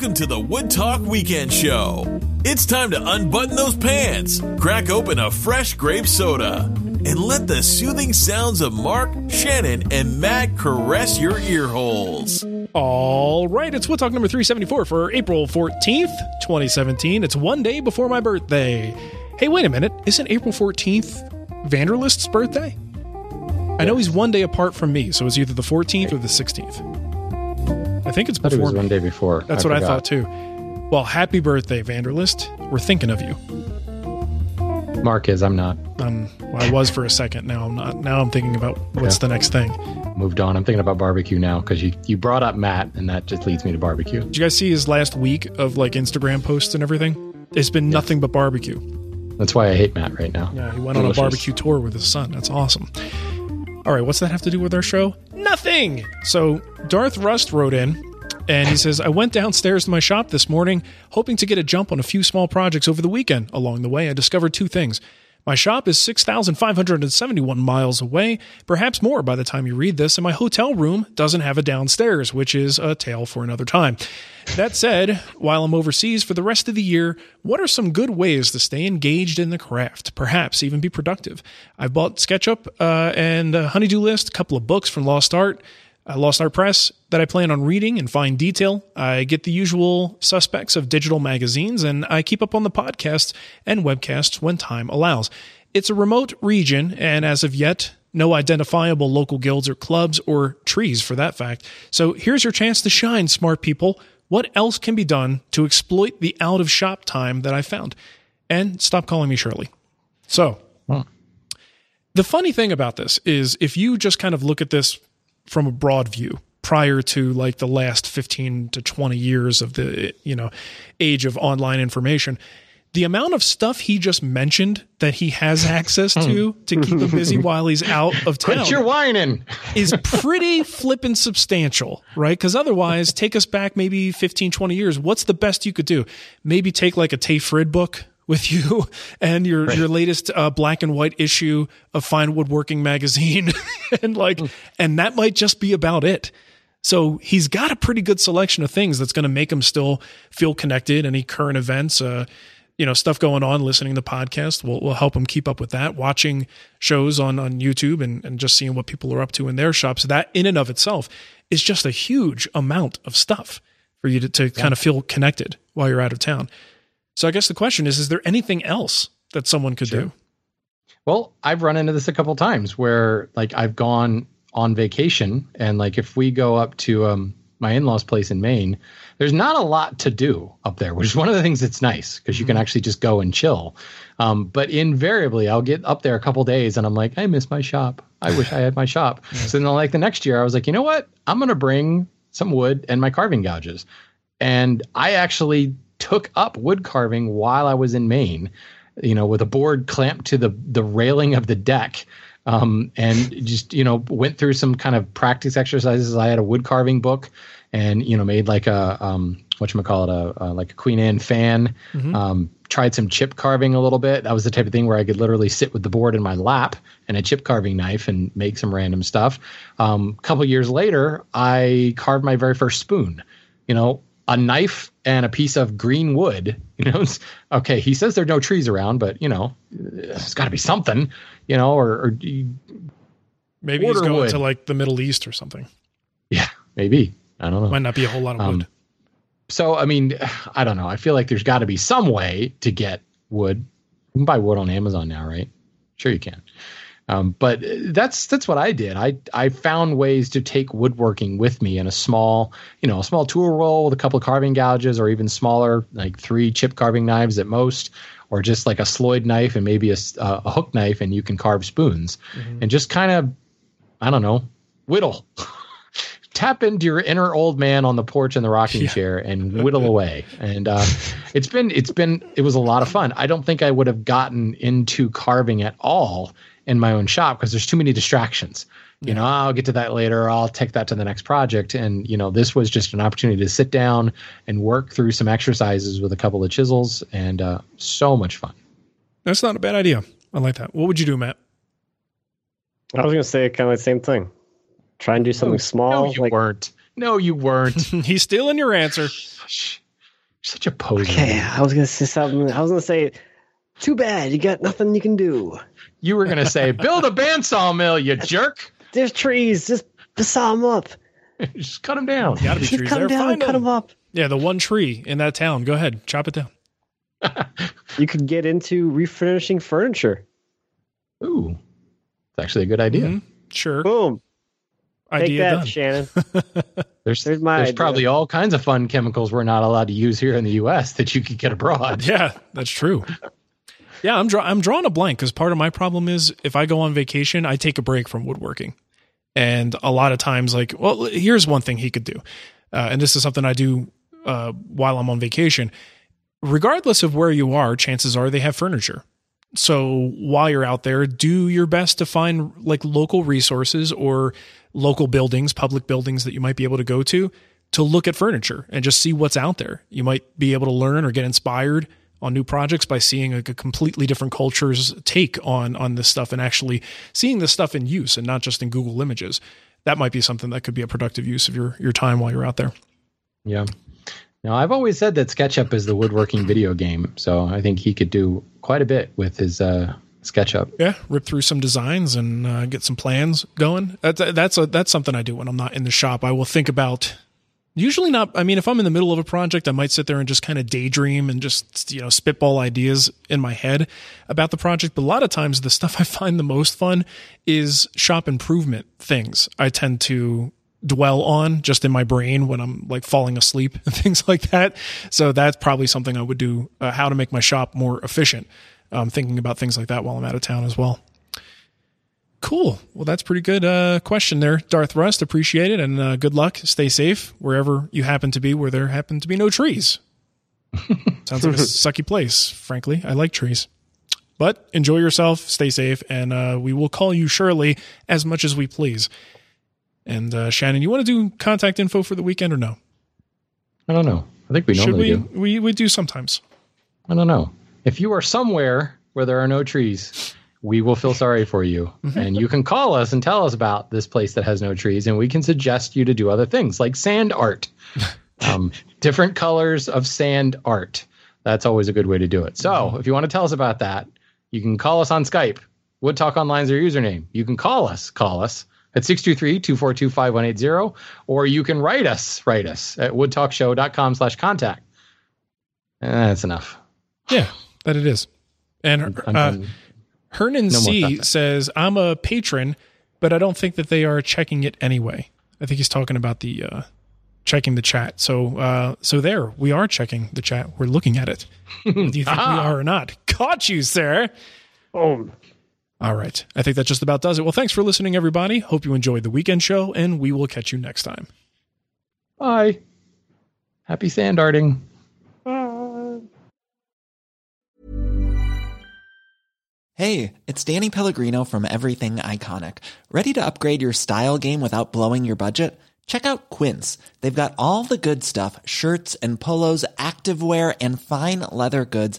Welcome to the Wood Talk Weekend Show. It's time to unbutton those pants, crack open a fresh grape soda, and let the soothing sounds of Mark, Shannon, and Matt caress your ear holes. All right, it's Wood Talk number 374 for April 14th, 2017. It's one day before my birthday. Hey, wait a minute. Isn't April 14th Vanderlist's birthday? I know he's one day apart from me, so it's either the 14th or the 16th. I think it's I thought it was one day before. That's what I thought too. Well, happy birthday, Vanderlist. We're thinking of you. Mark is. I'm not. Um, well, I was for a second. Now I'm not. Now I'm thinking about what's Yeah. the next thing. Moved on. I'm thinking about barbecue now because you, you brought up Matt, and that just leads me to barbecue. Did you guys see his last week of like Instagram posts and everything? It's been nothing but barbecue. That's why I hate Matt right now. Yeah, he went on a barbecue tour with his son. That's awesome. All right, what's that have to do with our show? Nothing. So Darth Rust wrote in and he says, I went downstairs to my shop this morning hoping to get a jump on a few small projects over the weekend. Along the way, I discovered two things. My shop is 6,571 miles away, perhaps more by the time you read this, and my hotel room doesn't have a downstairs, which is a tale for another time. That said, while I'm overseas for the rest of the year, what are some good ways to stay engaged in the craft, perhaps even be productive? I've bought SketchUp uh, and a Honeydew List, a couple of books from Lost Art, uh, Lost Art Press that I plan on reading in fine detail. I get the usual suspects of digital magazines, and I keep up on the podcasts and webcasts when time allows. It's a remote region, and as of yet, no identifiable local guilds or clubs or trees for that fact. So here's your chance to shine, smart people. What else can be done to exploit the out of shop time that I found? And stop calling me Shirley. So, the funny thing about this is if you just kind of look at this from a broad view prior to like the last 15 to 20 years of the you know age of online information the amount of stuff he just mentioned that he has access to hmm. to keep him busy while he's out of town Quit your whining. is pretty flippin' substantial, right? Because otherwise, take us back maybe 15, 20 years. What's the best you could do? Maybe take like a Tage Frid book with you and your, your latest uh, black and white issue of Fine Woodworking magazine. and like, and that might just be about it. So he's got a pretty good selection of things that's going to make him still feel connected. Any current events, uh, you know, stuff going on, listening to podcasts will, will help him keep up with that. Watching shows on, on YouTube and, and just seeing what people are up to in their shops. That in and of itself is just a huge amount of stuff for you to, to kind of feel connected while you're out of town. So I guess the question is, is there anything else that someone could do? Well, I've run into this a couple times where like I've gone on vacation and like if we go up to um my in-laws place in Maine, there's not a lot to do up there, which is one of the things that's nice because you can actually just go and chill. Um, but invariably, I'll get up there a couple days and I'm like, I miss my shop. I wish I had my shop. So then, like the next year, I was like, you know what? I'm gonna bring some wood and my carving gouges, and I actually took up wood carving while I was in Maine. You know, with a board clamped to the the railing of the deck um, and just you know went through some kind of practice exercises. I had a wood carving book, and you know made like a um, what you call it a, a like a Queen Anne fan. Mm-hmm. Um, tried some chip carving a little bit. That was the type of thing where I could literally sit with the board in my lap and a chip carving knife and make some random stuff. Um, a couple years later, I carved my very first spoon. You know, a knife and a piece of green wood. You know, it's, okay. He says there are no trees around, but you know, there's got to be something. You know, or, or Maybe he's going wood. to like the Middle East or something. yeah, maybe I don't know. Might not be a whole lot of Um, wood. so I mean, I don't know. I feel like there's got to be some way to get wood. You can buy wood on Amazon now, right? Sure, you can. Um, but that's that's what I did. I I found ways to take woodworking with me in a small, you know, a small tool roll with a couple of carving gouges, or even smaller, like three chip carving knives at most, or just like a Sloyd knife and maybe a, uh, a hook knife, and you can carve spoons, and just kind of, I don't know, whittle. Tap into your inner old man on the porch in the rocking chair and whittle away. And uh, it's been it's been it was a lot of fun. I don't think I would have gotten into carving at all in my own shop because there's too many distractions. You know, I'll get to that later. I'll take that to the next project. And you know, this was just an opportunity to sit down and work through some exercises with a couple of chisels, and uh, so much fun. That's not a bad idea. I like that. What would you do, Matt? I was gonna say kind of the same thing. Try and do something small. No, you like, weren't. No, you weren't. He's stealing your answer. Such a poser. okay, I was gonna say something. I was gonna say, too bad you got nothing you can do. You were gonna say, build a bandsaw mill, you jerk. There's trees. Just, just saw them up. Just cut them down. Got to be trees cut there. them down Find cut them. them up. Yeah, the one tree in that town. Go ahead, chop it down. You could get into refinishing furniture. Ooh, it's actually a good idea. Mhm. Sure. Boom. Take Idea that, done. Shannon. There's There's my there's probably all kinds of fun chemicals we're not allowed to use here in the U.S. that you could get abroad. Yeah, that's true. Yeah, I'm draw- I'm drawing a blank because part of my problem is if I go on vacation, I take a break from woodworking, and a lot of times, like, well, here's one thing he could do, uh, and this is something I do uh, while I'm on vacation. Regardless of where you are, chances are they have furniture. So while you're out there, do your best to find like local resources or local buildings, public buildings that you might be able to go to to look at furniture and just see what's out there. You might be able to learn or get inspired on new projects by seeing a completely different culture's take on on this stuff and actually seeing this stuff in use and not just in Google Images. That might be something that could be a productive use of your your time while you're out there. Yeah. Now I've always said that SketchUp is the woodworking video game, so I think he could do quite a bit with his uh, SketchUp. Yeah, rip through some designs and uh, get some plans going. That's that's a, that's something I do when I'm not in the shop. I will think about. Usually not. I mean, if I'm in the middle of a project, I might sit there and just kind of daydream and just you know spitball ideas in my head about the project. But a lot of times, the stuff I find the most fun is shop improvement things. I tend to dwell on just in my brain when I'm like falling asleep and things like that. So that's probably something I would do. Uh, how to make my shop more efficient. Um, thinking about things like that while I'm out of town as well. Cool. Well, that's pretty good uh, question there, Darth Rust. Appreciate it, and uh, good luck. Stay safe wherever you happen to be, where there happen to be no trees. Sounds like a sucky place. Frankly, I like trees. But enjoy yourself, stay safe, and uh, we will call you Shirley as much as we please. And uh, Shannon, you want to do contact info for the weekend or no? I don't know. I think we Should normally we? do. We we do sometimes. I don't know. If you are somewhere where there are no trees, we will feel sorry for you. And you can call us and tell us about this place that has no trees, and we can suggest you to do other things like sand art. um, different colors of sand art. That's always a good way to do it. So if you want to tell us about that, you can call us on Skype. Wood Talk Online is your username. You can call us, call us at 623-242-5180, or you can write us, write us at woodtalkshow.com slash contact. And that's enough. Yeah, that it is. And I'm uh. Hernan No C says, "I'm a patron, but I don't think that they are checking it anyway." I think he's talking about the uh, checking the chat. So, uh, so there we are checking the chat. We're looking at it. Do you think we are or not? Caught you, sir. Boom. All right. I think that just about does it. Well, thanks for listening, everybody. Hope you enjoyed the weekend show, and we will catch you next time. Bye. Happy sand arting. Hey, it's Danny Pellegrino from Everything Iconic. Ready to upgrade your style game without blowing your budget? Check out Quince. They've got all the good stuff shirts and polos, activewear, and fine leather goods,